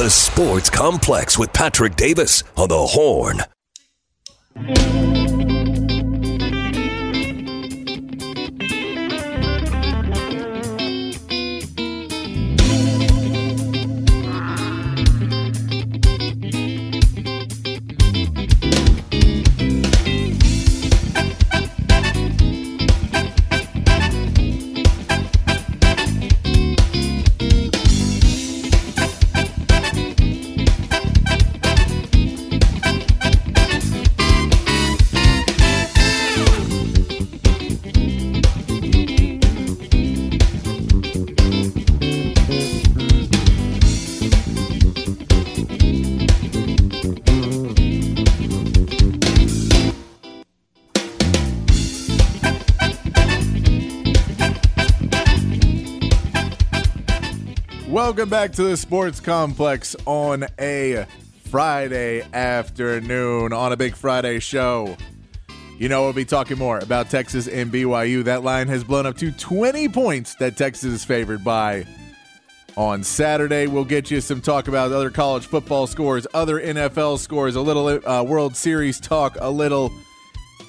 The Sports Complex with Patrick Davis on the Horn. Welcome back to the Sports Complex on a Friday afternoon on a big Friday show. You know, we'll be talking more about Texas and BYU. That line has blown up to 20 points that Texas is favored by. On Saturday, we'll get you some talk about other college football scores, other NFL scores, a little uh, World Series talk, a little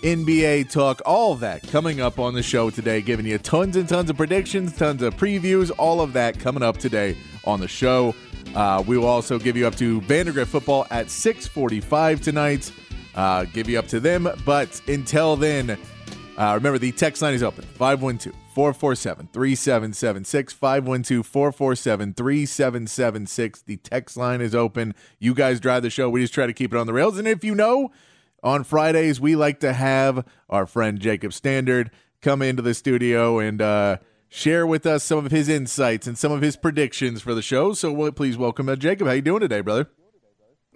NBA talk, all that coming up on the show today, giving you tons and tons of predictions, tons of previews, all of that coming up today on the show. Uh, we will also give you up to Vandegrift football at 645 tonight. Uh, give you up to them. But until then, uh, remember the text line is open 512 447 3776. 512 447 3776. The text line is open. You guys drive the show. We just try to keep it on the rails. And if you know, on Fridays, we like to have our friend Jacob Standard come into the studio and uh, share with us some of his insights and some of his predictions for the show. So well, please welcome uh, Jacob. How you doing today, brother?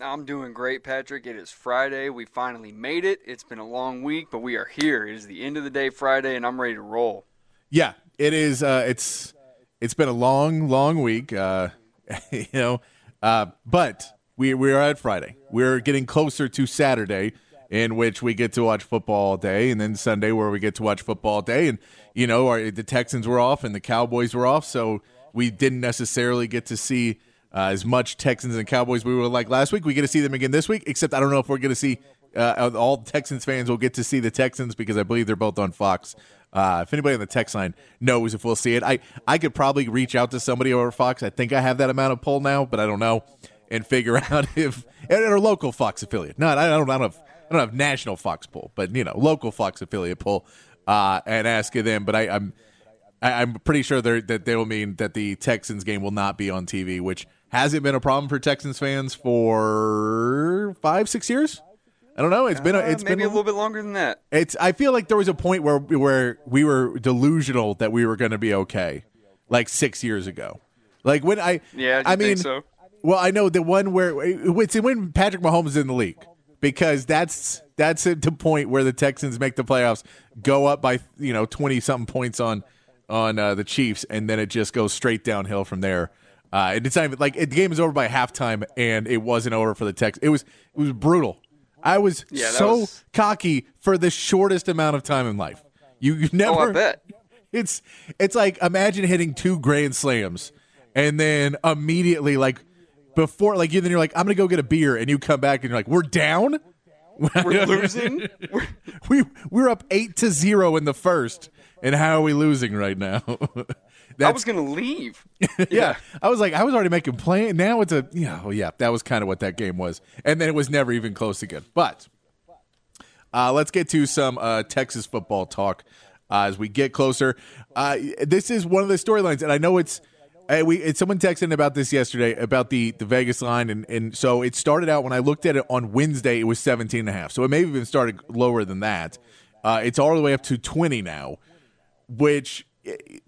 I'm doing great, Patrick. It is Friday. We finally made it. It's been a long week, but we are here. It is the end of the day Friday, and I'm ready to roll. Yeah, it is. Uh, it's it's been a long, long week. Uh, you know, uh, but we we are at Friday. We're getting closer to Saturday in which we get to watch football all day, and then Sunday where we get to watch football all day. And you know, our, the Texans were off and the Cowboys were off, so we didn't necessarily get to see uh, as much Texans and Cowboys we were like last week. We get to see them again this week, except I don't know if we're going to see uh, all Texans fans will get to see the Texans because I believe they're both on Fox. Uh, if anybody on the text line knows if we'll see it, I, I could probably reach out to somebody over Fox. I think I have that amount of pull now, but I don't know, and figure out if at our local Fox affiliate. No, I don't. I don't have I don't have national Fox poll, but you know, local Fox affiliate poll, uh, and ask them. But I, I'm I, am pretty sure that they will mean that the Texans game will not be on TV, which hasn't been a problem for Texans fans for five, six years. I don't know. It's been a, it's uh, maybe been a little bit longer than that. It's. I feel like there was a point where where we were delusional that we were going to be okay, like six years ago. Like when I yeah, I mean, so? well, I know the one where it's when Patrick Mahomes is in the league because that's that's at the point where the Texans make the playoffs, go up by you know twenty something points on on uh, the Chiefs, and then it just goes straight downhill from there. Uh, and it's not even like it, the game is over by halftime, and it wasn't over for the Texans. It was it was brutal. I was yeah, so was... cocky for the shortest amount of time in life. You, you never. Oh, I bet. It's it's like imagine hitting two grand slams, and then immediately like before like you then you're like I'm gonna go get a beer and you come back and you're like we're down. We're losing. we we're up eight to zero in the first, and how are we losing right now? I was gonna leave. yeah. yeah. I was like, I was already making plan. Now it's a, yeah, oh yeah, that was kind of what that game was, and then it was never even close again. But uh, let's get to some uh, Texas football talk uh, as we get closer. Uh, this is one of the storylines, and I know it's Hey, we someone texted about this yesterday about the, the Vegas line, and, and so it started out when I looked at it on Wednesday, it was 17 and a half. So it may have even started lower than that. Uh, it's all the way up to 20 now, which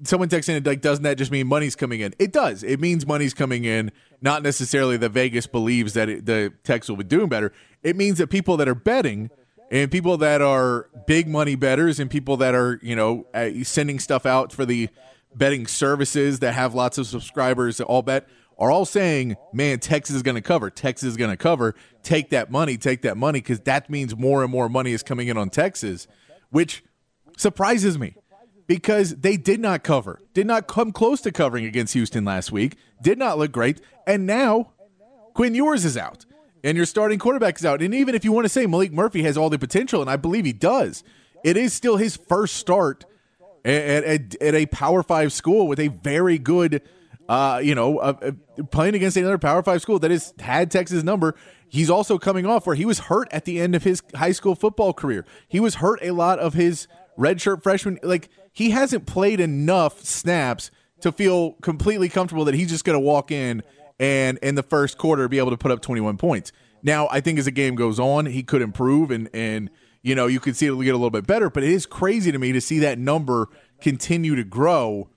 someone texting it like, doesn't that just mean money's coming in? It does. It means money's coming in. Not necessarily that Vegas believes that it, the Tex will be doing better. It means that people that are betting and people that are big money bettors and people that are you know uh, sending stuff out for the betting services that have lots of subscribers that all bet are all saying, man, Texas is going to cover. Texas is going to cover. Take that money, take that money, because that means more and more money is coming in on Texas, which surprises me because they did not cover, did not come close to covering against Houston last week, did not look great, and now Quinn Ewers is out, and your starting quarterback is out. And even if you want to say Maalik Murphy has all the potential, and I believe he does, it is still his first start at, at, at a Power Five school with a very good, uh, you know, uh, uh, playing against another Power Five school that has had Texas number. He's also coming off where he was hurt at the end of his high school football career. He was hurt a lot of his redshirt freshman. Like he hasn't played enough snaps to feel completely comfortable that he's just going to walk in and in the first quarter be able to put up 21 points. Now, I think as the game goes on, he could improve and and you know, you could see it will get a little bit better, but it is crazy to me to see that number continue to grow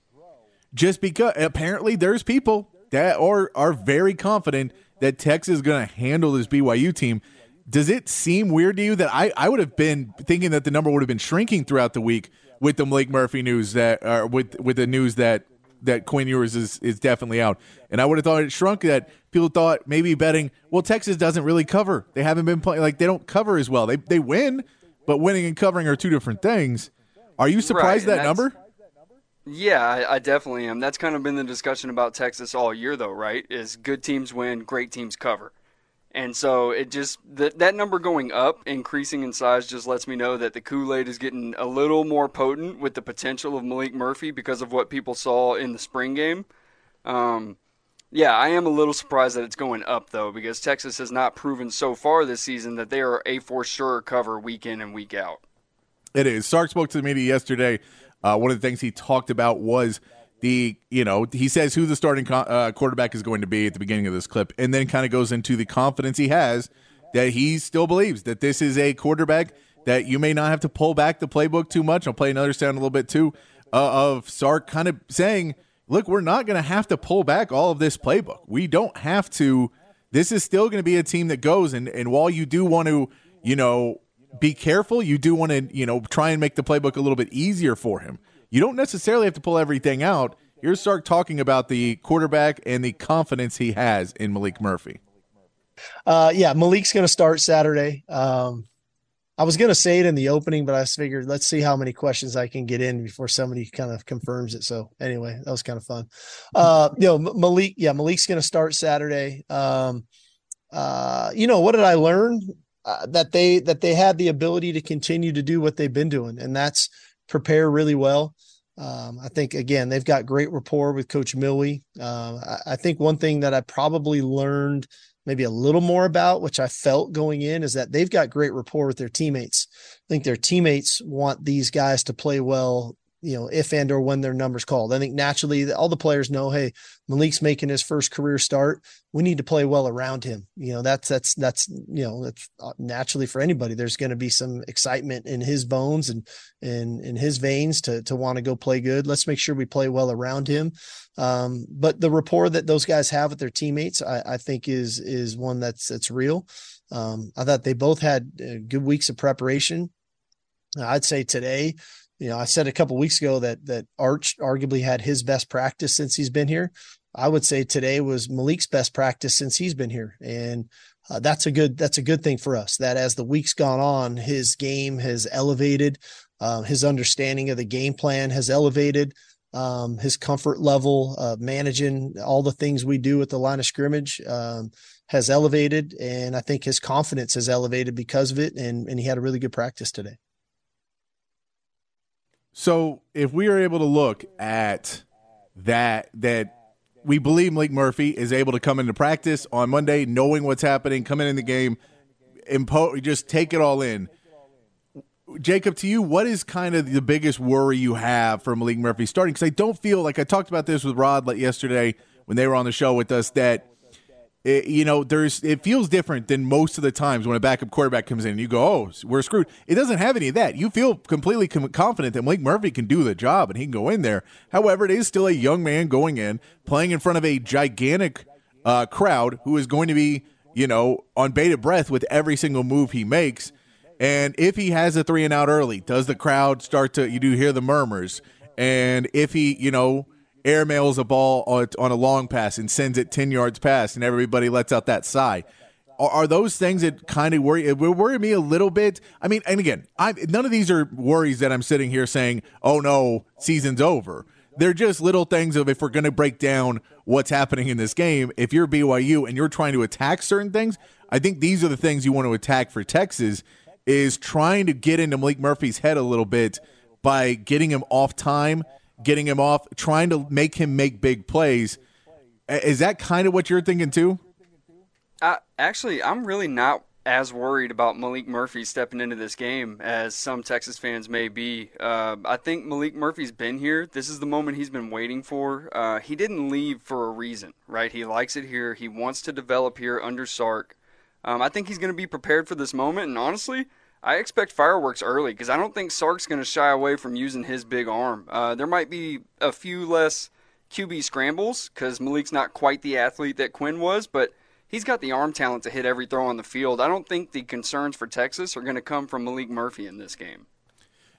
just because apparently there's people that are are very confident that Texas is going to handle this BYU team. Does it seem weird to you that I, I would have been thinking that the number would have been shrinking throughout the week with the Blake Murphy news that uh, with with the news that that Quinn Ewers is is definitely out, and I would have thought it shrunk. That people thought maybe betting. Well, Texas doesn't really cover. They haven't been playing like they don't cover as well. They they win, but winning and covering are two different things. Are you surprised right, that number? Yeah, I, I, definitely am. That's kind of been the discussion about Texas all year, though, right? Is good teams win, great teams cover. And so it just that that number going up, increasing in size, just lets me know that the Kool Aid is getting a little more potent with the potential of Maalik Murphy because of what people saw in the spring game. Um, yeah, I am a little surprised that it's going up though, because Texas has not proven so far this season that they are a for sure cover week in and week out. It is. Sark spoke to the media yesterday. Uh, one of the things he talked about was the you know he says who the starting co- uh, quarterback is going to be at the beginning of this clip, and then kind of goes into the confidence he has that he still believes that this is a quarterback that you may not have to pull back the playbook too much. I'll play another sound a little bit too uh, of Sark kind of saying, "Look, we're not going to have to pull back all of this playbook. We don't have to. This is still going to be a team that goes and and while you do want to, you know." Be careful. You do want to, you know, try and make the playbook a little bit easier for him you don't necessarily have to pull everything out. Here's Sark talking about the quarterback and the confidence he has in Maalik Murphy. Uh, yeah, Maalik's going to start Saturday. Um, I was going to say it in the opening, but I figured let's see how many questions I can get in before somebody kind of confirms it. So anyway, that was kind of fun. Uh, you know, Maalik, yeah, Maalik's going to start Saturday. Um, uh, you know, what did I learn? Uh, that they that they had the ability to continue to do what they've been doing, and that's prepare really well. Um, I think again they've got great rapport with Coach Milwee. Uh, I, I, think one thing that I probably learned maybe a little more about, which I felt going in, is that they've got great rapport with their teammates. I think their teammates want these guys to play well you know, if and or when their numbers called. I think naturally all the players know, hey, Maalik's making his first career start. We need to play well around him. You know, that's that's that's you know, that's uh, naturally for anybody. There's going to be some excitement in his bones and in in his veins to to want to go play good. Let's make sure we play well around him. Um, but the rapport that those guys have with their teammates, I, I think is is one that's that's real. Um, I thought they both had uh, good weeks of preparation. I'd say today you know, I said a couple weeks ago that that Arch arguably had his best practice since he's been here. I would say today was Maalik's best practice since he's been here, and uh, that's a good that's a good thing for us. That as the weeks gone on, his game has elevated, uh, his understanding of the game plan has elevated, um, his comfort level uh, managing all the things we do at the line of scrimmage um, has elevated, and I think his confidence has elevated because of it. And and he had a really good practice today. So if we are able to look at that, that we believe Maalik Murphy is able to come into practice on Monday, knowing what's happening, come in, the game, impose, just take it all in. Jacob, to you, what is kind of the biggest worry you have for Maalik Murphy starting? Because I don't feel like I talked about this with Rod yesterday when they were on the show with us that it, you know, there's it feels different than most of the times when a backup quarterback comes in. and You go, oh, we're screwed. It doesn't have any of that. You feel completely com- confident that Maalik Murphy can do the job and he can go in there. However, it is still a young man going in, playing in front of a gigantic uh, crowd who is going to be, you know, on bated breath with every single move he makes. And if he has a three and out early, does the crowd start to? You do hear the murmurs. And if he, you know, airmails a ball on, a long pass and sends it 10 yards past and everybody lets out that sigh. Are, are those things that kind of worry, it worry me a little bit? I mean, and again, I none of these are worries that I'm sitting here saying, oh no, season's over. They're just little things of if we're going to break down what's happening in this game, if you're BYU and you're trying to attack certain things, I think these are the things you want to attack for Texas is trying to get into Maalik Murphy's head a little bit by getting him off time – getting him off, trying to make him make big plays. Is that kind of what you're thinking too? Uh, actually, I'm really not as worried about Maalik Murphy stepping into this game as some Texas fans may be. Uh, I think Maalik Murphy's been here. This is the moment he's been waiting for. Uh, he didn't leave for a reason, right? He likes it here. He wants to develop here under Sark. Um, I think he's going to be prepared for this moment, and honestly, I expect fireworks early because I don't think Sark's going to shy away from using his big arm. Uh, there might be a few less QB scrambles because Maalik's not quite the athlete that Quinn was, but he's got the arm talent to hit every throw on the field. I don't think the concerns for Texas are going to come from Maalik Murphy in this game.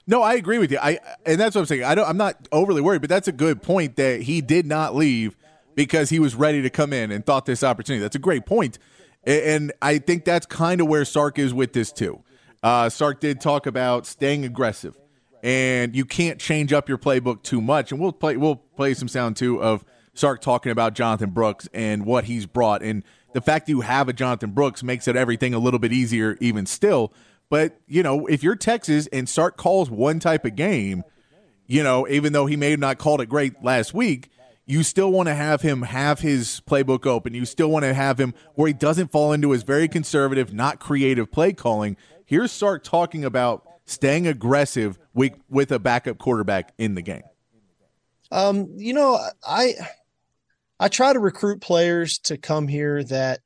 No, I agree with you. I and that's what I'm saying. I don't. I'm not overly worried, but that's a good point that he did not leave because he was ready to come in and thought this opportunity. That's a great point. point, and I think that's kind of where Sark is with this too. Uh, Sark did talk about staying aggressive, and you can't change up your playbook too much. And we'll play we'll play some sound too of Sark talking about Jonathan Brooks and what he's brought, and the fact that you have a Jonathan Brooks makes it everything a little bit easier, even still. But you know, if you're Texas and Sark calls one type of game, you know, even though he may have not called it great last week, you still want to have him have his playbook open. You still want to have him where he doesn't fall into his very conservative, not creative play calling Here's Sark talking about staying aggressive with, with a backup quarterback in the game. Um, you know, I I try to recruit players to come here that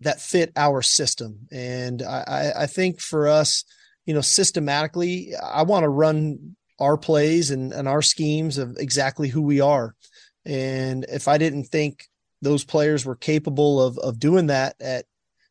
that fit our system, and I, I think for us, you know, systematically, I want to run our plays and, and our schemes of exactly who we are. And if I didn't think those players were capable of of doing that at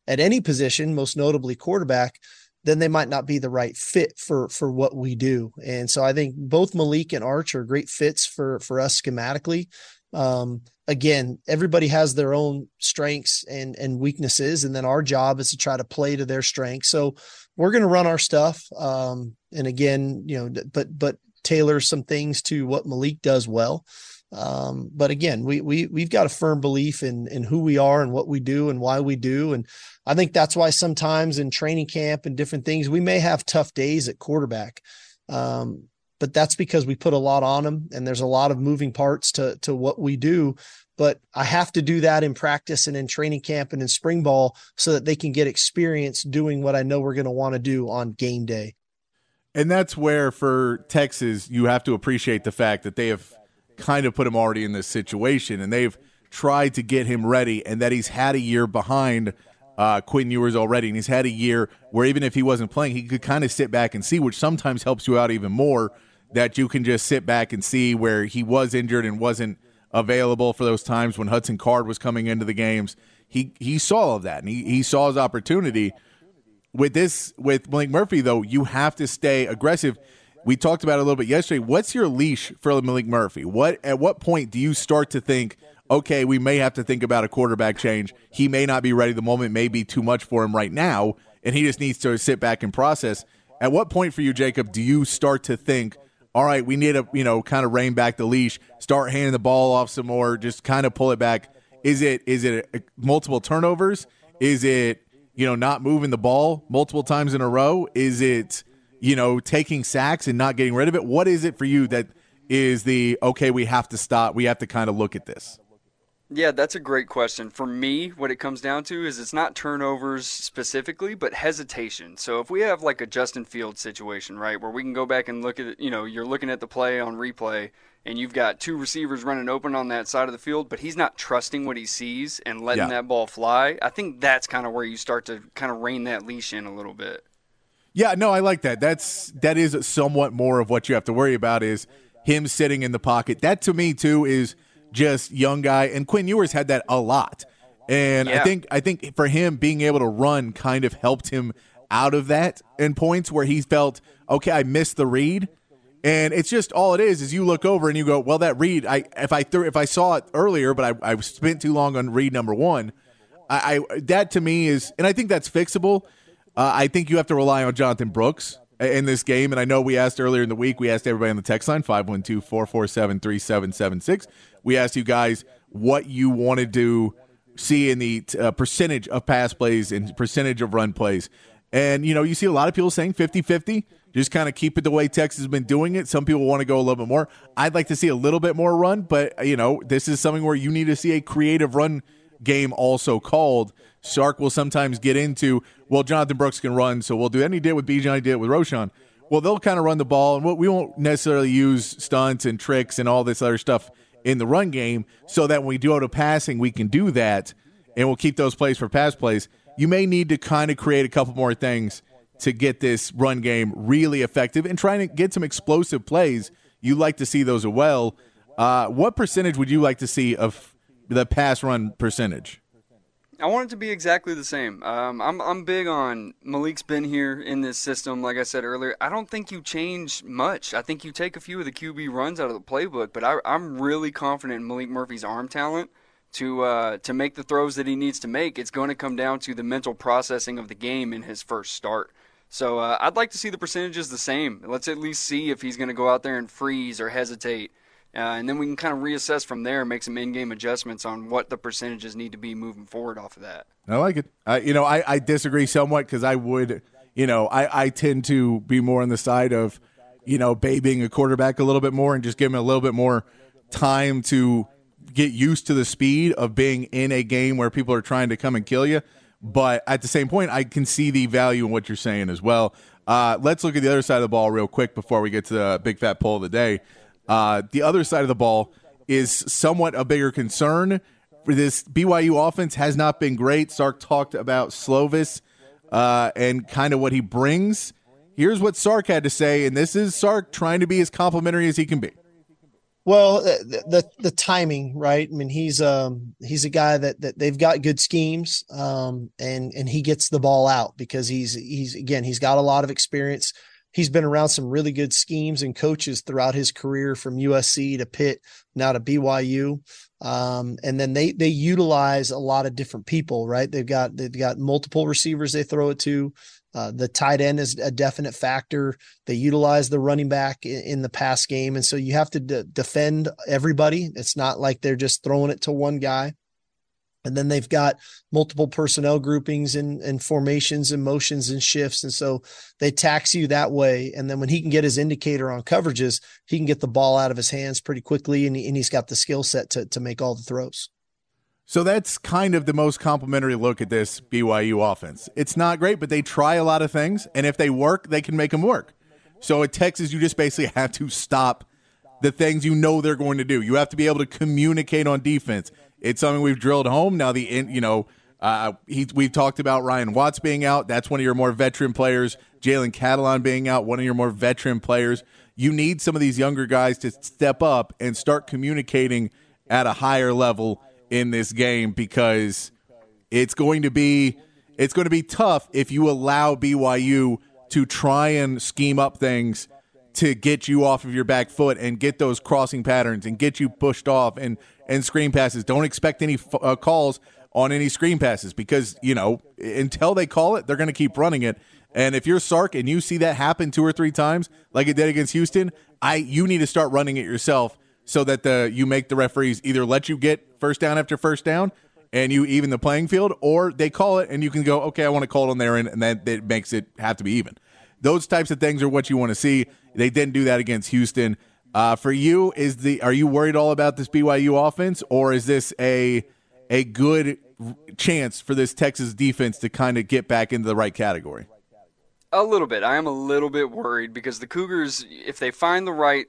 at any position, most notably quarterback, then they might not be the right fit for for what we do. And so I think both Maalik and Arch are great fits for for us schematically. Um, again, everybody has their own strengths and and weaknesses, and then our job is to try to play to their strengths. So we're going to run our stuff. Um, and again, you know, but but tailor some things to what Maalik does well. Um, but again, we we we've got a firm belief in in who we are and what we do and why we do. And I think that's why sometimes in training camp and different things, we may have tough days at quarterback. Um, but that's because we put a lot on them and there's a lot of moving parts to to what we do. But I have to do that in practice and in training camp and in spring ball so that they can get experience doing what I know we're going to want to do on game day. And that's where for Texas, you have to appreciate the fact that they have kind of put him already in this situation, and they've tried to get him ready, and that he's had a year behind uh, Quinn Ewers already, and he's had a year where even if he wasn't playing, he could kind of sit back and see, which sometimes helps you out even more. That you can just sit back and see where he was injured and wasn't available for those times when Hudson Card was coming into the games. He he saw all of that, and he, he saw his opportunity. With this, with Blake Murphy, though, you have to stay aggressive we talked about it a little bit yesterday. What's your leash for Maalik Murphy? What at what point do you start to think, okay, we may have to think about a quarterback change? He may not be ready. The moment may be too much for him right now, and he just needs to sit back and process. At what point for you, Jacob, do you start to think, all right, we need to, you know, kind of rein back the leash, start handing the ball off some more, just kind of pull it back? Is it is it uh, multiple turnovers? Is it you know not moving the ball multiple times in a row? Is it you know, taking sacks and not getting rid of it? What is it for you that is the okay, we have to stop, we have to kind of look at this? Yeah, that's a great question. For me, what it comes down to is it's not turnovers specifically, but hesitation. So if we have like a Justin Field situation, right, where we can go back and look at you know, you're looking at the play on replay and you've got two receivers running open on that side of the field, but he's not trusting what he sees and letting yeah. that ball fly. I think that's kind of where you start to kind of rein that leash in a little bit. Yeah, no, I like that. That's that is somewhat more of what you have to worry about is him sitting in the pocket. That to me too is just young guy. And Quinn Ewers had that a lot. And yeah. I think I think for him being able to run kind of helped him out of that in points where he felt, okay, I missed the read. And it's just all it is is you look over and you go, well, that read, I if I th- if I saw it earlier, but I, I spent too long on read number one. I, I that to me is, and I think that's fixable. Uh, I think you have to rely on Jonathan Brooks in this game. And I know we asked earlier in the week, we asked everybody on the text line 512 447 3776 we asked you guys what you wanted to see in the uh, percentage of pass plays and percentage of run plays. And, you know, you see a lot of people saying 50 50. Just kind of keep it the way Texas has been doing it. Some people want to go a little bit more. I'd like to see a little bit more run, but, you know, this is something where you need to see a creative run game also called. Sark will sometimes get into, well, Jonathan Brooks can run, so we'll do. And he with Bijan, he did it with Roschon. Well, they'll kind of run the ball, and we won't necessarily use stunts and tricks and all this other stuff in the run game so that when we do go to passing, we can do that and we'll keep those plays for pass plays. You may need to kind of create a couple more things to get this run game really effective and trying to get some explosive plays. You like to see those as well. Uh, what percentage would you like to see of the pass run percentage? I want it to be exactly the same. Um, I'm I'm big on Maalik's been here in this system. Like I said earlier, I don't think you change much. I think you take a few of the QB runs out of the playbook, but I, am really confident in Maalik Murphy's arm talent to uh, to make the throws that he needs to make. It's going to come down to the mental processing of the game in his first start. So uh, I'd like to see the percentages the same. Let's at least see if he's going to go out there and freeze or hesitate uh, and then we can kind of reassess from there and make some in-game adjustments on what the percentages need to be moving forward off of that. I like it. Uh, you know, I, I disagree somewhat because I would, you know, I, I tend to be more on the side of, you know, babying a quarterback a little bit more and just give him a little bit more time to get used to the speed of being in a game where people are trying to come and kill you. But at the same point, I can see the value in what you're saying as well. Uh, let's look at the other side of the ball real quick before we get to the big fat poll of the day. Uh, the other side of the ball is somewhat a bigger concern. For this BYU offense has not been great. Sark talked about Slovis uh, and kind of what he brings. Here's what Sark had to say, and this is Sark trying to be as complimentary as he can be. Well, the, the, the timing, right? I mean, he's um he's a guy that that they've got good schemes, um, and and he gets the ball out because he's he's again he's got a lot of experience he's been around some really good schemes and coaches throughout his career from USC to Pitt, now to BYU. Um, and then they they utilize a lot of different people, right? They've got they've got multiple receivers they throw it to. Uh, the tight end is a definite factor. They utilize the running back in, in the pass game, and so you have to de- defend everybody. It's not like they're just throwing it to one guy. And then they've got multiple personnel groupings and, and formations and motions and shifts. And so they tax you that way. And then when he can get his indicator on coverages, he can get the ball out of his hands pretty quickly. And, he, and he's got the skill set to, to make all the throws. So that's kind of the most complimentary look at this BYU offense. It's not great, but they try a lot of things. And if they work, they can make them work. So at Texas, you just basically have to stop the things you know they're going to do. You have to be able to communicate on defense. It's something we've drilled home. Now the you know uh, he, we've talked about Ryan Watts being out. That's one of your more veteran players. Jalen Catalon being out, one of your more veteran players. You need some of these younger guys to step up and start communicating at a higher level in this game because it's going to be it's going to be tough if you allow BYU to try and scheme up things to get you off of your back foot and get those crossing patterns and get you pushed off and and screen passes. Don't expect any uh, calls on any screen passes because you know until they call it, they're going to keep running it. And if you're Sark and you see that happen two or three times, like it did against Houston, I you need to start running it yourself so that the you make the referees either let you get first down after first down and you even the playing field, or they call it and you can go, okay, I want to call it on there, and, and that, that makes it have to be even. Those types of things are what you want to see. They didn't do that against Houston. Uh, for you, is the are you worried all about this BYU offense, or is this a a good chance for this Texas defense to kind of get back into the right category? A little bit. I am a little bit worried because the Cougars, if they find the right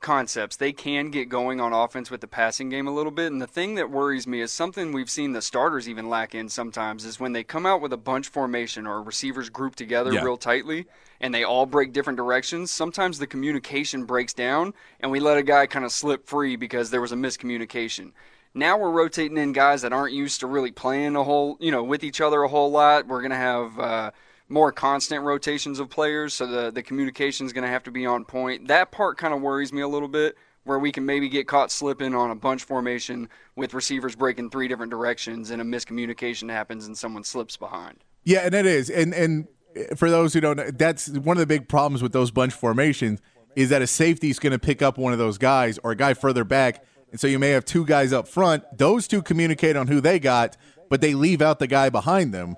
concepts, they can get going on offense with the passing game a little bit. And the thing that worries me is something we've seen the starters even lack in sometimes is when they come out with a bunch formation or receivers grouped together yeah. real tightly and they all break different directions. Sometimes the communication breaks down and we let a guy kind of slip free because there was a miscommunication. Now we're rotating in guys that aren't used to really playing a whole, you know, with each other a whole lot. We're going to have, uh, more constant rotations of players, so the the communication is going to have to be on point. That part kind of worries me a little bit, where we can maybe get caught slipping on a bunch formation with receivers breaking three different directions and a miscommunication happens and someone slips behind. Yeah, and it is, and and for those who don't know, that's one of the big problems with those bunch formations is that a safety is going to pick up one of those guys or a guy further back, and so you may have two guys up front. Those two communicate on who they got, but they leave out the guy behind them.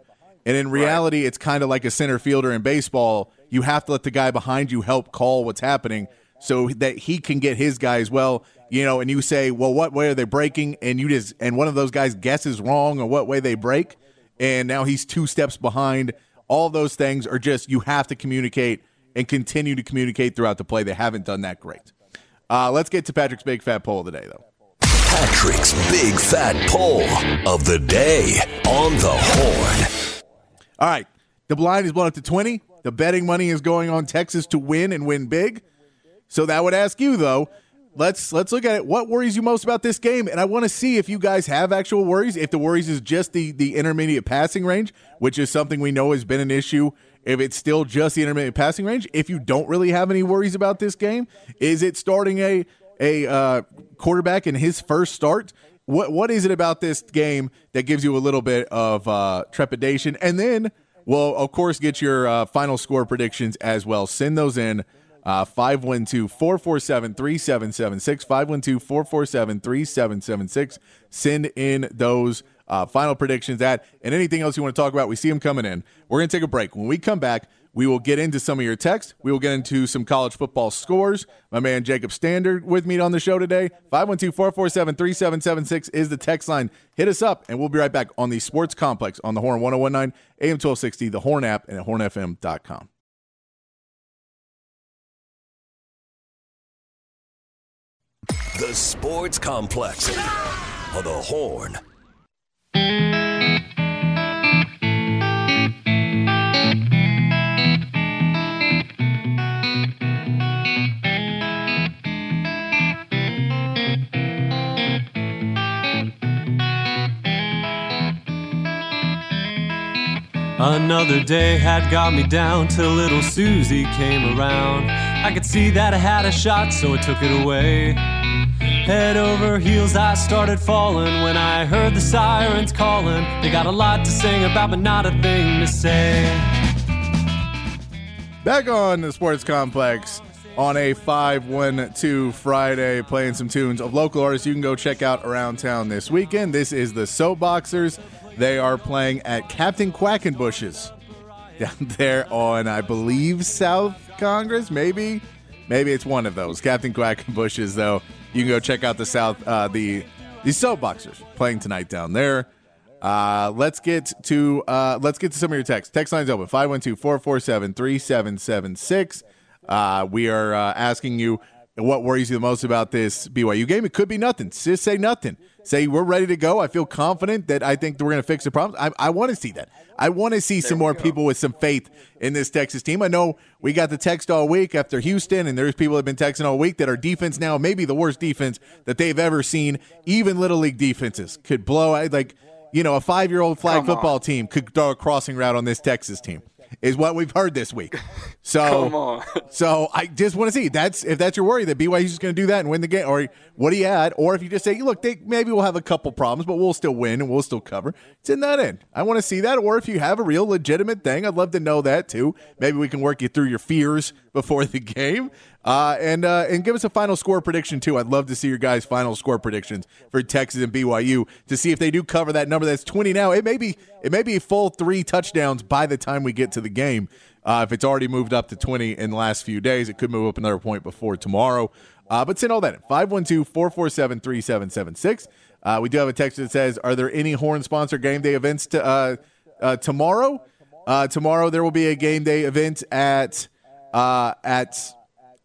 And in reality, right. it's kind of like a center fielder in baseball. You have to let the guy behind you help call what's happening so that he can get his guy as well. You know, and you say, well, what way are they breaking? And you just, and one of those guys guesses wrong on what way they break. And now he's two steps behind. All those things are just, you have to communicate and continue to communicate throughout the play. They haven't done that great. Uh, let's get to Patrick's big fat poll of the day, though. Patrick's big fat poll of the day on the horn. All right. The blind is blown up to 20. The betting money is going on Texas to win and win big. So that would ask you though, let's let's look at it. What worries you most about this game? And I want to see if you guys have actual worries. If the worries is just the the intermediate passing range, which is something we know has been an issue. If it's still just the intermediate passing range, if you don't really have any worries about this game, is it starting a a uh, quarterback in his first start what what is it about this game that gives you a little bit of uh, trepidation? And then we'll of course get your uh, final score predictions as well. Send those in. Uh, 512 447 3776. 512 447 3776. Send in those uh, final predictions at and anything else you want to talk about. We see them coming in. We're going to take a break. When we come back, we will get into some of your text. We will get into some college football scores. My man Jacob Standard with me on the show today. 512 447 3776 is the text line. Hit us up, and we'll be right back on the Sports Complex on the Horn 1019 AM 1260, the Horn app, and at hornfm.com. The Sports Complex on the Horn. Another day had got me down till little Susie came around. I could see that I had a shot, so I took it away. Head over heels, I started falling when I heard the sirens calling. They got a lot to sing about, but not a thing to say. Back on the Sports Complex on a 512 Friday, playing some tunes of local artists you can go check out around town this weekend. This is the Soapboxers. They are playing at Captain Quackenbush's down there on, I believe, South Congress. Maybe, maybe it's one of those. Captain Quackenbush's, though. You can go check out the South, uh, the the Soapboxers playing tonight down there. Uh, let's get to uh, let's get to some of your texts. Text lines open 512-447-3776. Uh, we are uh, asking you what worries you the most about this BYU game. It could be nothing. Just say nothing say we're ready to go. I feel confident that I think we're going to fix the problems. I, I want to see that. I want to see there some more go. people with some faith in this Texas team. I know we got the text all week after Houston, and there's people that have been texting all week that our defense now maybe the worst defense that they've ever seen. Even little league defenses could blow like you know a five year old flag Come football on. team could throw a crossing route on this Texas team is what we've heard this week. So, so I just want to see that's if that's your worry that BYU's just going to do that and win the game, or what do you add, or if you just say, look, they, maybe we'll have a couple problems, but we'll still win and we'll still cover. It's in that end. I want to see that, or if you have a real legitimate thing, I'd love to know that too. Maybe we can work you through your fears before the game. Uh, and uh, and give us a final score prediction too. I'd love to see your guys' final score predictions for Texas and BYU to see if they do cover that number. That's twenty now. It may be it may be full three touchdowns by the time we get to the game. Uh, if it's already moved up to 20 in the last few days, it could move up another point before tomorrow. Uh, but send all that in 512 447 3776. Uh, We do have a text that says, Are there any Horn sponsor game day events to, uh, tomorrow? Tomorrow there will be a game day event at uh, at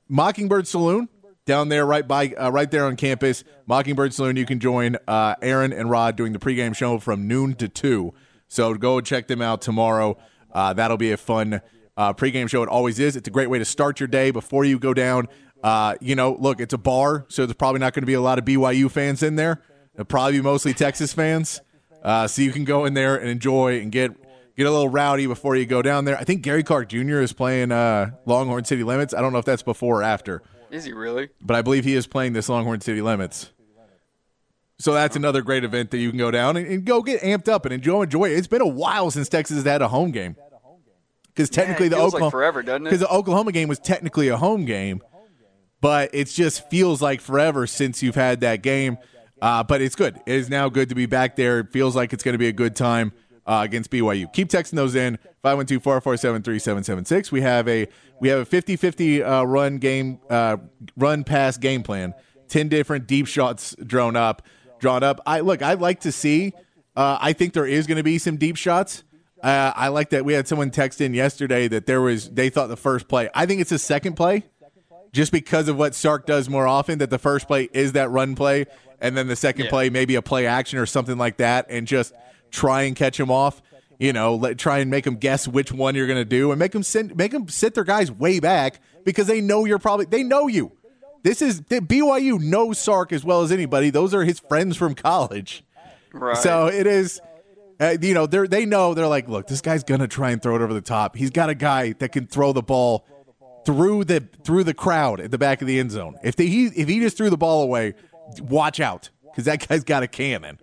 Mockingbird Saloon down there, right by uh, right there on campus. Mockingbird Saloon. You can join uh, Aaron and Rod doing the pregame show from noon to two. So go check them out tomorrow. Uh, that'll be a fun uh, pregame show. It always is. It's a great way to start your day before you go down. Uh, you know, look, it's a bar, so there's probably not going to be a lot of BYU fans in there. It'll probably be mostly Texas fans. So you can go in there and enjoy and get get a little rowdy before you go down there. I think Gary Clark Jr. is playing uh, Longhorn City Limits. I don't know if that's before or after, Is he really? but I believe he is playing this Longhorn City Limits. So that's another great event that you can go down and, and go get amped up and enjoy enjoy it. It's been a while since Texas has had a home game because technically it the feels like Oklahoma forever, doesn't it? Because the Oklahoma game was technically a home game, but it just feels like forever since you've had that game. Uh, but it's good. It is now good to be back there. It feels like it's going to be a good time uh, against BYU. Keep texting those in 512-447-3776. We have a we have a 50-50 uh, run game uh, run pass game plan. 10 different deep shots drawn up, drawn up. I look, I'd like to see uh, I think there is going to be some deep shots. Uh, I like that we had someone text in yesterday that there was they thought the first play. I think it's the second play just because of what Sark does more often, that the first play is that run play, and then the second Yeah. play maybe a play action or something like that, and just try and catch him off. You know, let, try and make them guess which one you're going to do, and make them send, make them sit their guys way back because they know you're probably they know you. This is the BYU knows Sark as well as anybody. Those are his friends from college. Right. So it is, uh, you know, they they know they're like, look, this guy's gonna try and throw it over the top. He's got a guy that can throw the ball through the through the crowd at the back of the end zone. If they, he if he just threw the ball away, watch out because that guy's got a cannon.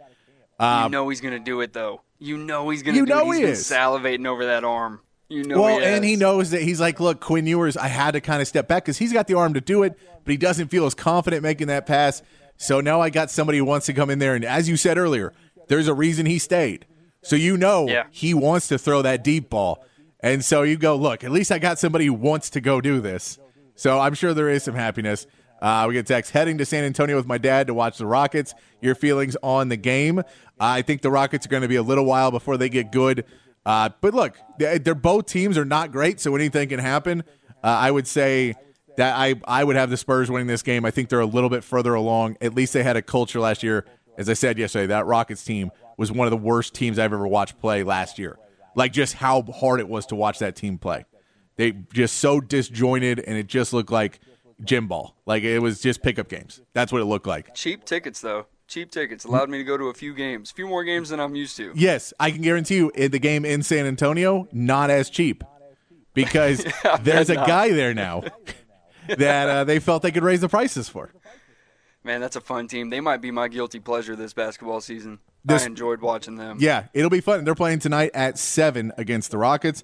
You know he's gonna do it though. You know he's gonna um, You do know it. He's he is. salivating over that arm. You know well, he and he knows that he's like, look, Quinn Ewers, I had to kind of step back because he's got the arm to do it, but he doesn't feel as confident making that pass. So now I got somebody who wants to come in there, and as you said earlier, there's a reason he stayed. So you know Yeah. he wants to throw that deep ball, and so you go, look, at least I got somebody who wants to go do this. So I'm sure there is some happiness. Uh, we get text heading to San Antonio with my dad to watch the Rockets. Your feelings on the game? I think the Rockets are going to be a little while before they get good. Uh, but look, they- they're both teams are not great, so anything can happen. Uh, I would say that I I would have the Spurs winning this game. I think they're a little bit further along. At least they had a culture last year. As I said yesterday, that Rockets team was one of the worst teams I've ever watched play last year. Like just how hard it was to watch that team play. They just so disjointed, and it just looked like gym ball. Like it was just pickup games. That's what it looked like. cheap tickets though. Cheap tickets allowed me to go to a few games, a few more games than I'm used to. Yes, I can guarantee you in the game in San Antonio, not as cheap because there's a not. guy there now that uh, they felt they could raise the prices for. Man, that's a fun team. They might be my guilty pleasure this basketball season. This- I enjoyed watching them. Yeah, it'll be fun. They're playing tonight at seven against the Rockets.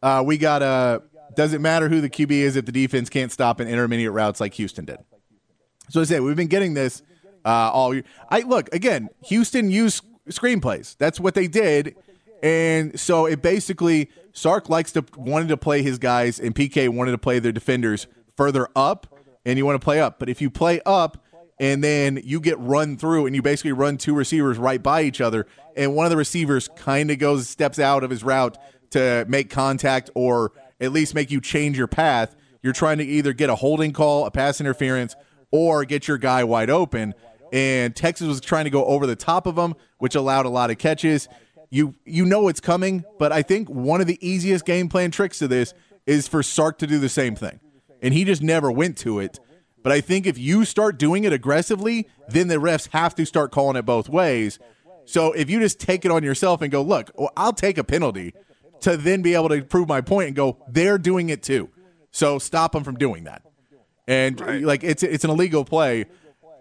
Uh, we got a. Doesn't matter who the QB is if the defense can't stop in intermediate routes like Houston did. So I say we've been getting this uh, all year. I look again. Houston used screenplays. That's what they did, and so it basically Sark likes to wanted to play his guys, and PK wanted to play their defenders further up, and you want to play up. But if you play up and then you get run through, and you basically run two receivers right by each other, and one of the receivers kind of goes steps out of his route to make contact or at least make you change your path. You're trying to either get a holding call, a pass interference, or get your guy wide open. And Texas was trying to go over the top of them, which allowed a lot of catches. You you know it's coming, but I think one of the easiest game plan tricks to this is for Sark to do the same thing. And he just never went to it. But I think if you start doing it aggressively, then the refs have to start calling it both ways. So if you just take it on yourself and go, look, well, I'll take a penalty to then be able to prove my point and go, they're doing it too. So stop them from doing that. And like it's it's an illegal play.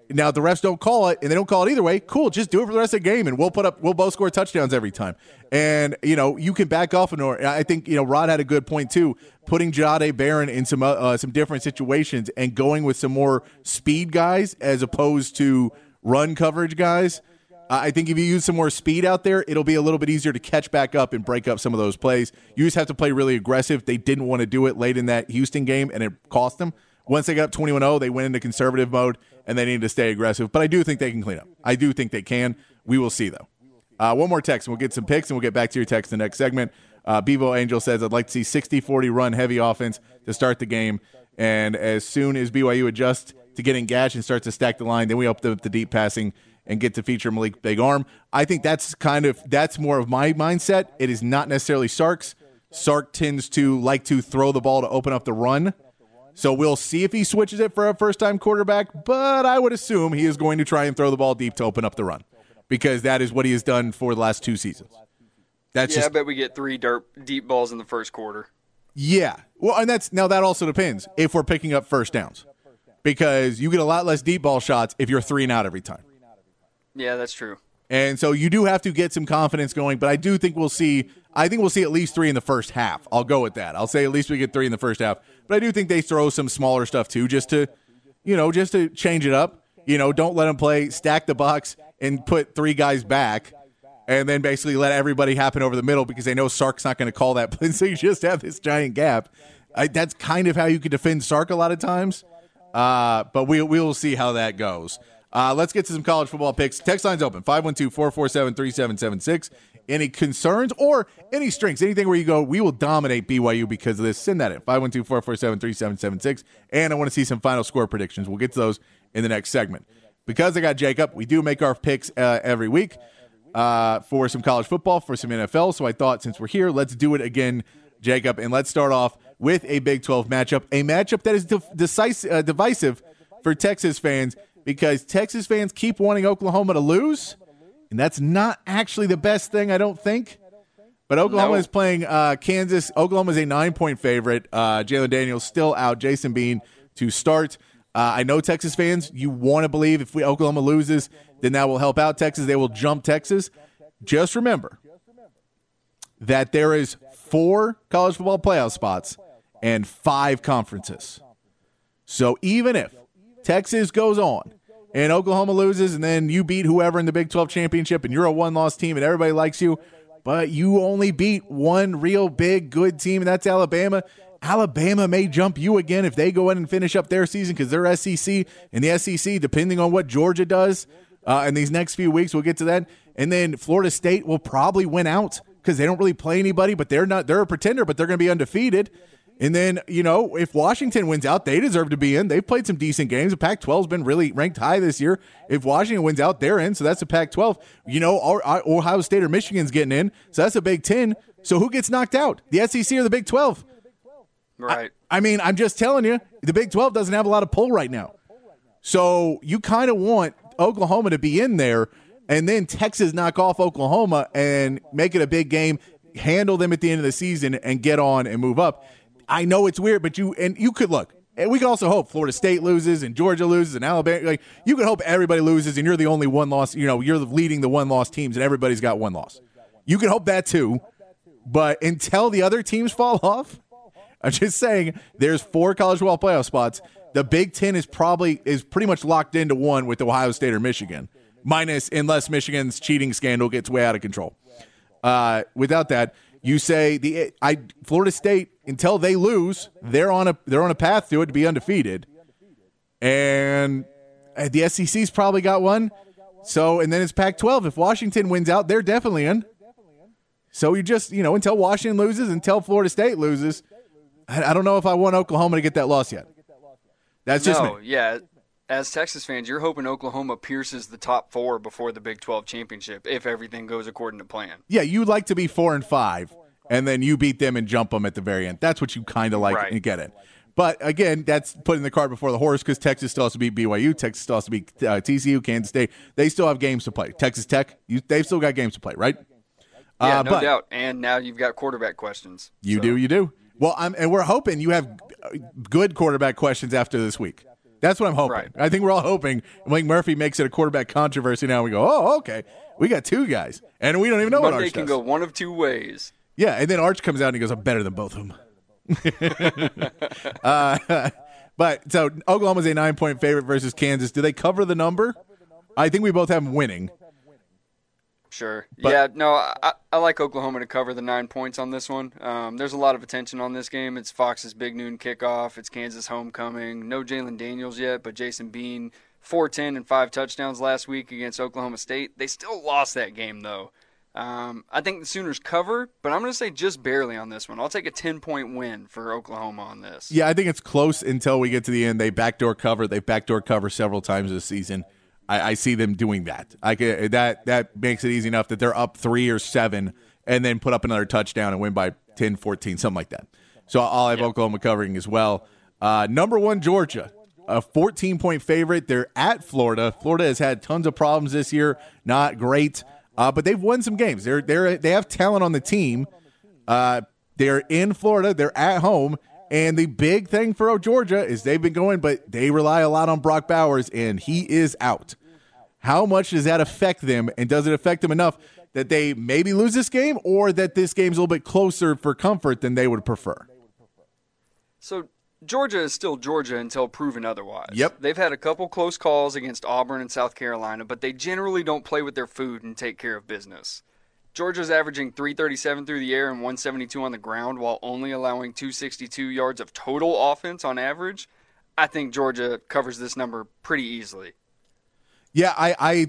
Now the refs don't call it and they don't call it either way. Cool, just do it for the rest of the game, and we'll put up we'll both score touchdowns every time. And you know you can back off, and I think you know Rod had a good point too, putting Jahdae Barron in some uh, uh, some different situations and going with some more speed guys as opposed to run coverage guys. I think if you use some more speed out there, it'll be a little bit easier to catch back up and break up some of those plays. You just have to play really aggressive. They didn't want to do it late in that Houston game, and it cost them. Once they got up 21 0, they went into conservative mode and they need to stay aggressive. But I do think they can clean up. I do think they can. We will see, though. Uh, one more text, and we'll get some picks, and we'll get back to your text in the next segment. Uh, Bevo Angel says, I'd like to see 60 40 run heavy offense to start the game. And as soon as BYU adjusts to getting gash and starts to stack the line, then we open up the deep passing and get to feature Malik Big Arm. I think that's kind of that's more of my mindset. It is not necessarily Sark's. Sark tends to like to throw the ball to open up the run. So we'll see if he switches it for a first time quarterback, but I would assume he is going to try and throw the ball deep to open up the run because that is what he has done for the last two seasons. That's yeah, just I bet we get three deep balls in the first quarter. yeah. Well, and that's now that also depends if we're picking up first downs because you get a lot less deep ball shots if you're three and out every time. Yeah, that's true. And so you do have to get some confidence going, but I do think we'll see I think we'll see at least 3 in the first half. I'll go with that. I'll say at least we get 3 in the first half. But I do think they throw some smaller stuff too just to you know, just to change it up. You know, don't let them play stack the box and put three guys back and then basically let everybody happen over the middle because they know Sark's not going to call that. So you just have this giant gap. I, that's kind of how you could defend Sark a lot of times. Uh, but we, we will see how that goes. Uh, let's get to some college football picks. Text line's open 512 447 3776. Any concerns or any strengths, anything where you go, we will dominate BYU because of this, send that in 512 447 3776. And I want to see some final score predictions. We'll get to those in the next segment. Because I got Jacob, we do make our picks uh, every week uh, for some college football, for some NFL. So I thought since we're here, let's do it again, Jacob. And let's start off with a Big 12 matchup, a matchup that is de- decisive, uh, divisive for Texas fans because Texas fans keep wanting Oklahoma to lose, and that's not actually the best thing, I don't think. But Oklahoma No. is playing uh, Kansas. Oklahoma is a nine point favorite. Uh, Jalen Daniels still out. Jason Bean to start. Uh, I know Texas fans, you want to believe if we, Oklahoma loses, then that will help out Texas. They will jump Texas. Just remember that there is four college football playoff spots and five conferences. So even if Texas goes on and Oklahoma loses and then you beat whoever in the Big 12 championship and you're a one loss team and everybody likes you, but you only beat one real big good team and that's Alabama. Alabama may jump you again if they go in and finish up their season because they're SEC and the SEC, depending on what Georgia does uh, in these next few weeks, we'll get to that. And then Florida State will probably win out because they don't really play anybody, but they're not, they're a pretender, but they're going to be undefeated. And then, you know, if Washington wins out, they deserve to be in. They've played some decent games. The Pac 12 has been really ranked high this year. If Washington wins out, they're in. So that's a Pac 12. You know, Ohio State or Michigan's getting in. So that's a Big 10. So who gets knocked out? The SEC or the Big 12? Right. I mean, I'm just telling you, the Big 12 doesn't have a lot of pull right now. So you kind of want Oklahoma to be in there and then Texas knock off Oklahoma and make it a big game, handle them at the end of the season and get on and move up. I know it's weird, but you and you could look. And we can also hope Florida State loses and Georgia loses and Alabama. Like you can hope everybody loses and you're the only one loss. You know, you're leading the one loss teams and everybody's got one loss. You can hope that too, but until the other teams fall off, I'm just saying there's four college football playoff spots. The Big Ten is probably is pretty much locked into one with Ohio State or Michigan, minus unless Michigan's cheating scandal gets way out of control. Uh, without that, you say the I Florida State until they lose, they're on a they're on a path to it to be undefeated, and uh, the SEC's probably got one. So and then it's Pac-12. If Washington wins out, they're definitely in. So you just you know until Washington loses, until Florida State loses, I, I don't know if I want Oklahoma to get that loss yet. That's just no, me. yeah. As Texas fans, you're hoping Oklahoma pierces the top four before the Big 12 championship if everything goes according to plan. Yeah, you'd like to be four and five, and then you beat them and jump them at the very end. That's what you kind of like Right. and get it. But again, that's putting the cart before the horse because Texas still has to beat BYU. Texas still has to beat uh, TCU, Kansas State. They still have games to play. Texas Tech, you, they've still got games to play, right? Yeah, Uh, no but- doubt. And now you've got quarterback questions. You So, do, you do. Well, I'm, and we're hoping you have uh, good quarterback questions after this week. That's what I'm hoping. Right. I think we're all hoping Mike Murphy makes it a quarterback controversy. Now we go, oh, okay, we got two guys, and we don't even know what Monday Arch can does. go one of two ways. Yeah, and then Arch comes out and he goes, I'm better than both of them. uh, but so Oklahoma's a nine point favorite versus Kansas. Do they cover the number? I think we both have them winning. Sure. But, yeah, no, I, I like Oklahoma to cover the nine points on this one. Um, there's a lot of attention on this game. It's Fox's big noon kickoff. It's Kansas homecoming. No Jalen Daniels yet, but Jason Bean, 410 and five touchdowns last week against Oklahoma State. They still lost that game, though. Um, I think the Sooners cover, but I'm going to say just barely on this one. I'll take a 10 point win for Oklahoma on this. Yeah, I think it's close until we get to the end. They backdoor cover. They backdoor cover several times this season. I, I see them doing that. I could, that that makes it easy enough that they're up three or seven and then put up another touchdown and win by 10, 14, something like that. So I'll have yeah. Oklahoma covering as well. Uh, number one, Georgia, a 14 point favorite. They're at Florida. Florida has had tons of problems this year, not great, uh, but they've won some games. They're they're they have talent on the team. Uh, they're in Florida. They're at home. And the big thing for Georgia is they've been going, but they rely a lot on Brock Bowers, and he is out. How much does that affect them? And does it affect them enough that they maybe lose this game or that this game's a little bit closer for comfort than they would prefer? So Georgia is still Georgia until proven otherwise. Yep. They've had a couple close calls against Auburn and South Carolina, but they generally don't play with their food and take care of business. Georgia's averaging 337 through the air and 172 on the ground while only allowing 262 yards of total offense on average. I think Georgia covers this number pretty easily. Yeah, I I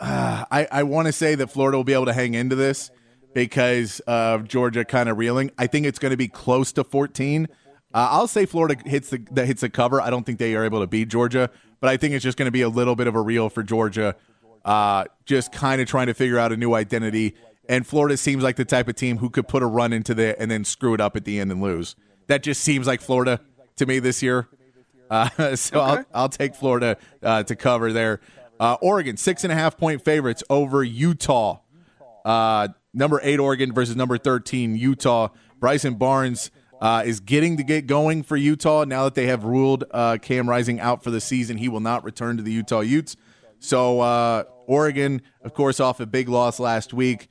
uh, I, I want to say that Florida will be able to hang into this because of Georgia kind of reeling. I think it's going to be close to 14. Uh, I'll say Florida hits the that hits the cover. I don't think they are able to beat Georgia, but I think it's just going to be a little bit of a reel for Georgia. Uh, just kind of trying to figure out a new identity and Florida seems like the type of team who could put a run into the and then screw it up at the end and lose. That just seems like Florida to me this year. Uh, so okay. I'll, I'll take Florida uh, to cover there. Uh, Oregon six and a half point favorites over Utah. Uh, number eight Oregon versus number thirteen Utah. Bryson Barnes uh, is getting to get going for Utah now that they have ruled uh, Cam Rising out for the season. He will not return to the Utah Utes. So Oregon, of course, off a big loss last week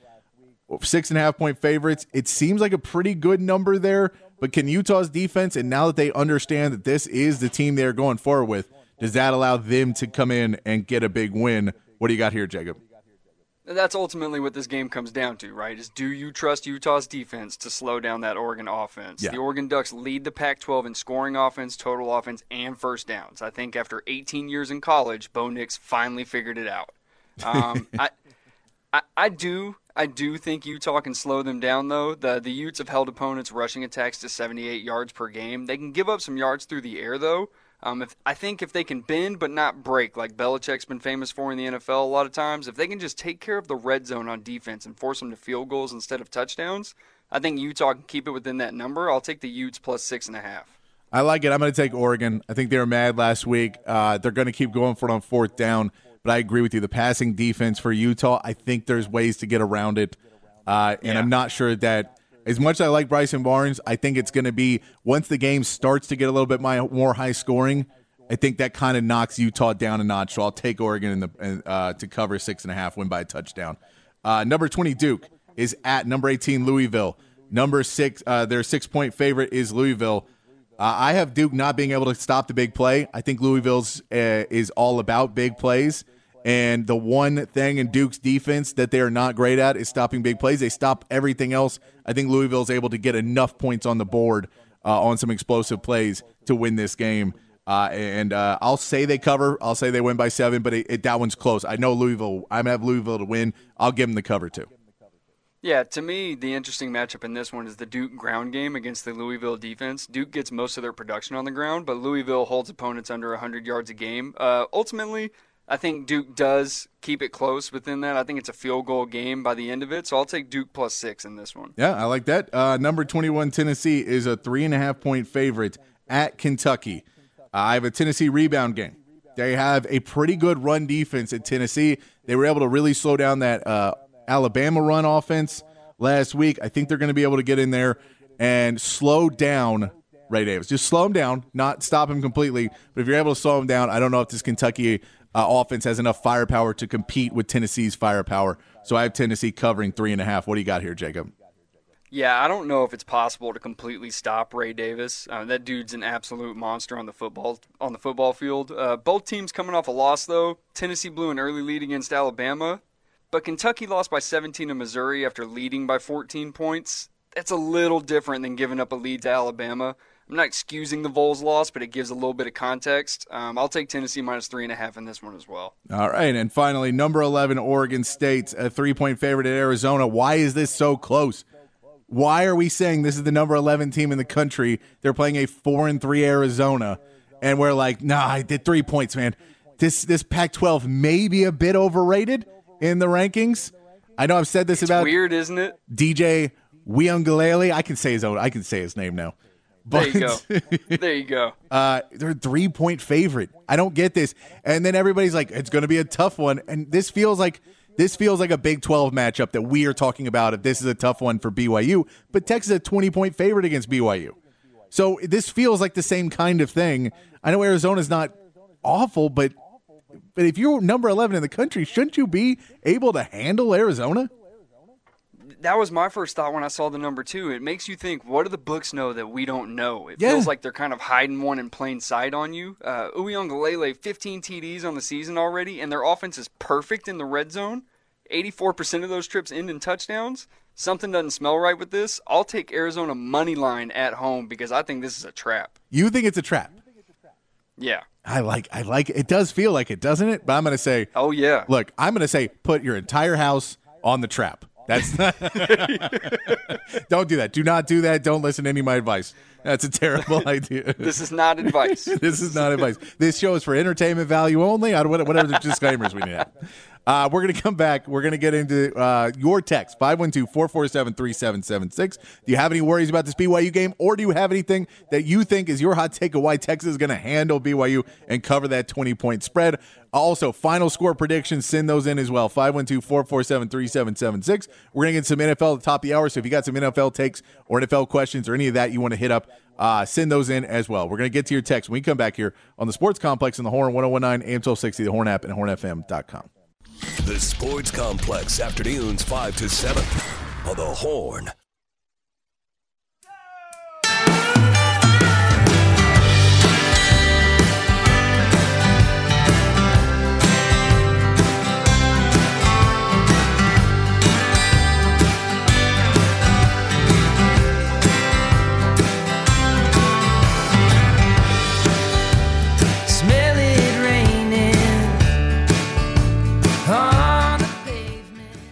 six and a half point favorites. It seems like a pretty good number there, but can Utah's defense, and now that they understand that this is the team they're going forward with, does that allow them to come in and get a big win? What do you got here, Jacob? That's ultimately what this game comes down to, right? Is do you trust Utah's defense to slow down that Oregon offense? Yeah. The Oregon Ducks lead the Pac 12 in scoring offense, total offense, and first downs. I think after 18 years in college, Bo Nix finally figured it out. Um, I, I, I do I do think Utah can slow them down, though. The the Utes have held opponents' rushing attacks to 78 yards per game. They can give up some yards through the air, though. Um, if I think if they can bend but not break, like Belichick's been famous for in the NFL a lot of times, if they can just take care of the red zone on defense and force them to field goals instead of touchdowns, I think Utah can keep it within that number. I'll take the Utes plus six and a half. I like it. I'm going to take Oregon. I think they were mad last week. Uh, they're going to keep going for it on fourth down. But I agree with you. The passing defense for Utah, I think there's ways to get around it. Uh, and yeah. I'm not sure that, as much as I like Bryson Barnes, I think it's going to be once the game starts to get a little bit more high scoring. I think that kind of knocks Utah down a notch. So I'll take Oregon in the uh, to cover six and a half, win by a touchdown. Uh, number 20 Duke is at number 18 Louisville. Number six, uh, their six point favorite is Louisville. Uh, I have Duke not being able to stop the big play. I think Louisville's uh, is all about big plays. And the one thing in Duke's defense that they are not great at is stopping big plays. They stop everything else. I think Louisville is able to get enough points on the board uh, on some explosive plays to win this game. Uh, and uh, I'll say they cover. I'll say they win by seven, but it, it, that one's close. I know Louisville. I'm gonna have Louisville to win. I'll give them the cover too. Yeah, to me, the interesting matchup in this one is the Duke ground game against the Louisville defense. Duke gets most of their production on the ground, but Louisville holds opponents under 100 yards a game. Uh, ultimately, I think Duke does keep it close within that. I think it's a field goal game by the end of it, so I'll take Duke plus six in this one. Yeah, I like that. Uh, number 21, Tennessee, is a three and a half point favorite at Kentucky. Uh, I have a Tennessee rebound game. They have a pretty good run defense at Tennessee. They were able to really slow down that uh, Alabama run offense last week. I think they're going to be able to get in there and slow down Ray Davis. Just slow him down, not stop him completely. But if you're able to slow him down, I don't know if this Kentucky uh, offense has enough firepower to compete with Tennessee's firepower. So I have Tennessee covering three and a half. What do you got here, Jacob? Yeah, I don't know if it's possible to completely stop Ray Davis. Uh, that dude's an absolute monster on the football on the football field. Uh, both teams coming off a loss though. Tennessee blew an early lead against Alabama, but Kentucky lost by 17 to Missouri after leading by 14 points. That's a little different than giving up a lead to Alabama. I'm not excusing the Vols loss, but it gives a little bit of context. Um, I'll take Tennessee minus three and a half in this one as well. All right, and finally, number eleven, Oregon State, a three-point favorite at Arizona. Why is this so close? Why are we saying this is the number eleven team in the country? They're playing a four and three Arizona, and we're like, nah, I did three points, man. This this Pac-12 may be a bit overrated in the rankings. I know I've said this It's about weird, isn't it? DJ Uiagalelei. I can say his own. I can say his name now. There you go. there you go. Uh, they're a three point favorite. I don't get this. And then everybody's like, it's going to be a tough one. And this feels like this feels like a Big 12 matchup that we are talking about if this is a tough one for BYU. But Texas is a 20 point favorite against BYU. So this feels like the same kind of thing. I know Arizona's not awful, but but if you're number 11 in the country, shouldn't you be able to handle Arizona? That was my first thought when I saw the number two. It makes you think, what do the books know that we don't know? It Yeah. feels like they're kind of hiding one in plain sight on you. Uh, Uiagalelei, 15 TDs on the season already, and their offense is perfect in the red zone. 84% of those trips end in touchdowns. Something doesn't smell right with this. I'll take Arizona money line at home because I think this is a trap. You think it's a trap? Yeah. I like I like it does feel like it, doesn't it? But I'm going to say Oh yeah. Look, I'm going to say put your entire house on the trap. That's not. Don't do that. Do not do that. Don't listen to any of my advice. That's a terrible idea. This is not advice. this is not advice. This show is for entertainment value only. I don't whatever the disclaimers we need. Uh, we're going to come back. We're going to get into uh, your text 512 447 3776. Do you have any worries about this BYU game, or do you have anything that you think is your hot take of why Texas is going to handle BYU and cover that 20 point spread? Also, final score predictions, send those in as well 512 447 3776. We're going to get some NFL at the top of the hour. So if you got some NFL takes or NFL questions or any of that you want to hit up, uh, send those in as well. We're going to get to your text when we come back here on the Sports Complex in the Horn 1019 AM 1260, the Horn app, and hornfm.com. The Sports Complex, afternoons 5 to 7 on the Horn.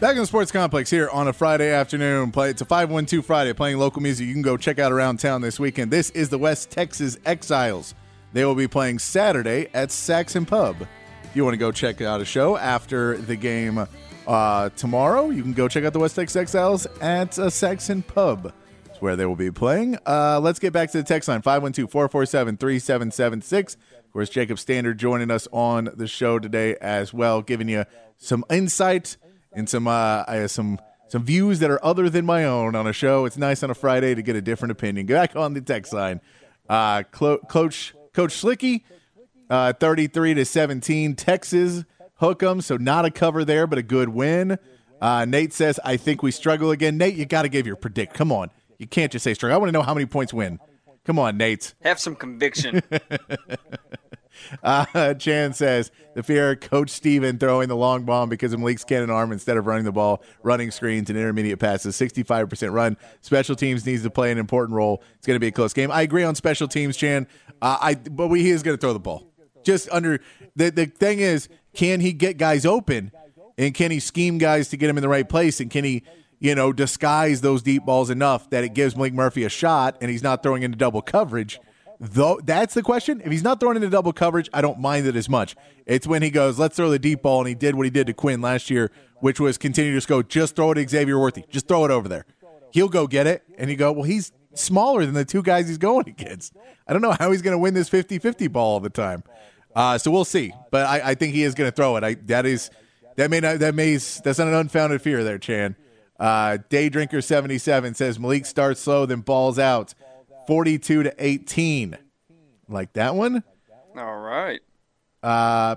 Back in the Sports Complex here on a Friday afternoon. Play it's a 512 Friday playing local music. You can go check out around town this weekend. This is the West Texas Exiles. They will be playing Saturday at Saxon Pub. If you want to go check out a show after the game uh, tomorrow, you can go check out the West Texas Exiles at uh, Saxon Pub. It's where they will be playing. Uh, let's get back to the text line 512 447 3776. Of course, Jacob Standard joining us on the show today as well, giving you some insight and some uh, some some views that are other than my own on a show. It's nice on a Friday to get a different opinion. Go back on the text line. Uh, Clo- Coach Coach Slicky, uh, thirty three to seventeen, Texas hook 'em. So not a cover there, but a good win. Uh, Nate says, "I think we struggle again." Nate, you got to give your predict. Come on, you can't just say struggle. I want to know how many points win. Come on, Nate. Have some conviction. Uh, Chan says the fear of Coach Steven throwing the long bomb because of Maalik's cannon arm instead of running the ball, running screens and intermediate passes. 65% run. Special teams needs to play an important role. It's going to be a close game. I agree on special teams, Chan. Uh, I but we, he is going to throw the ball. Just under the the thing is, can he get guys open, and can he scheme guys to get him in the right place, and can he? You know, disguise those deep balls enough that it gives Maalik Murphy a shot, and he's not throwing into double coverage. Though that's the question. If he's not throwing into double coverage, I don't mind it as much. It's when he goes, let's throw the deep ball, and he did what he did to Quinn last year, which was continue to go, just throw it to Xavier Worthy, just throw it over there. He'll go get it, and you go, well, he's smaller than the two guys he's going against. I don't know how he's going to win this 50-50 ball all the time. Uh, so we'll see, but I, I think he is going to throw it. I that is that may not that may that's not an unfounded fear there, Chan. Uh, Day Drinker seventy seven says Maalik starts slow, then balls out, forty two to eighteen. Like that one. All right. Uh,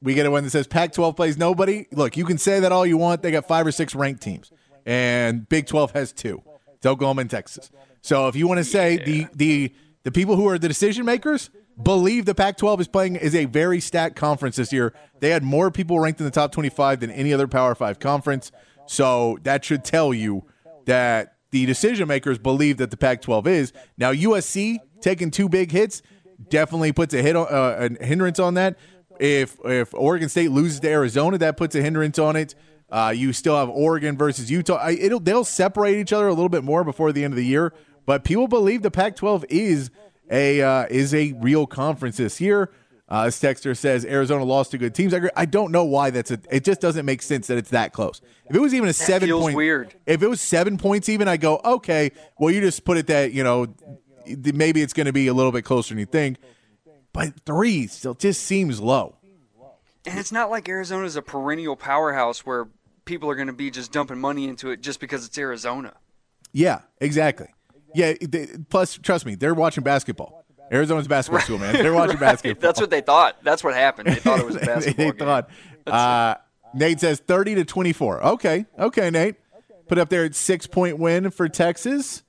we get a one that says Pac 12 plays nobody. Look, you can say that all you want. They got five or six ranked teams, and Big 12 has two. It's Oklahoma and Texas. So if you want to say the the the people who are the decision makers, believe the Pac 12 is playing is a very stacked conference this year. They had more people ranked in the top 25 than any other Power Five conference. So that should tell you that the decision makers believe that the Pac 12 is. Now, USC taking two big hits definitely puts a hit on, uh, a hindrance on that. If if Oregon State loses to Arizona, that puts a hindrance on it. Uh, you still have Oregon versus Utah. I, it'll they'll separate each other a little bit more before the end of the year. But people believe the Pac-12 is a uh, is a real conference this year. Uh, as Texter says, Arizona lost to good teams. I, agree. I don't know why that's a. It just doesn't make sense that it's that close. If it was even a seven feels point, weird. If it was seven points, even I go okay. Well, you just put it that you know maybe it's going to be a little bit closer than you think. But three still just seems low. And it's not like Arizona's a perennial powerhouse where people are going to be just dumping money into it just because it's Arizona. Yeah, exactly. Yeah. They, plus, trust me, they're watching basketball. Arizona's basketball school, man. They're watching Right. basketball. That's what they thought. That's what happened. They thought it was a basketball they game. thought. Uh, Nate says thirty to twenty-four. Okay, okay, Nate. Put up there at six-point win for Texas.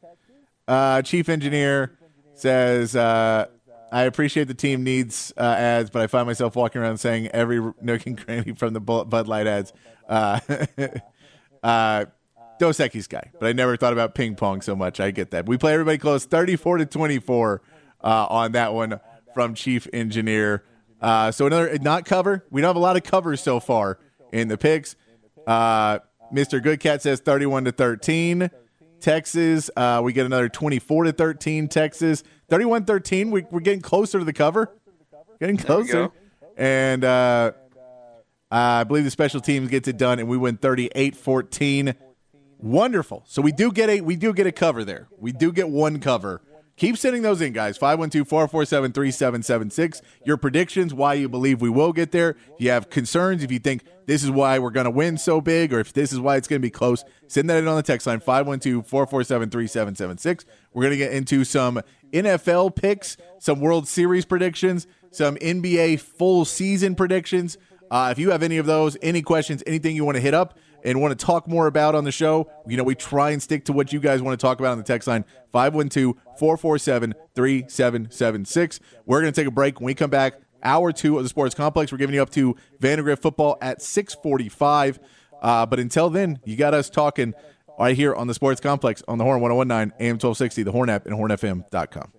Uh, Chief engineer says, uh, "I appreciate the team needs uh, ads, but I find myself walking around saying every nook and cranny from the Bud Light ads." Uh, uh, Dos Equis guy, but I never thought about ping pong so much. I get that. We play everybody close, thirty-four to twenty-four uh, on that one from Chief Engineer. Uh, so another not cover. We don't have a lot of covers so far in the picks. Uh, Mr. Goodcat says thirty-one to thirteen. Texas, uh, we get another twenty-four to thirteen. Texas, 31-13. We, we're getting closer to the cover. Getting closer. And uh, I believe the special teams gets it done, and we win 38-14. Wonderful. So we do get a we do get a cover there. We do get one cover. Keep sending those in, guys. 512-447-3776. Your predictions, why you believe we will get there. If you have concerns, if you think this is why we're going to win so big, or if this is why it's going to be close, send that in on the text line, 512-447-3776. We're going to get into some NFL picks, some World Series predictions, some NBA full season predictions. Uh, if you have any of those, any questions, anything you want to hit up and want to talk more about on the show, you know, we try and stick to what you guys want to talk about on the text line 512 447 3776. We're going to take a break. When we come back, hour two of the Sports Complex, we're giving you up to Vandegrift football at 645. Uh, but until then, you got us talking right here on the Sports Complex on the Horn 1019 AM 1260, the Horn app, and hornfm.com.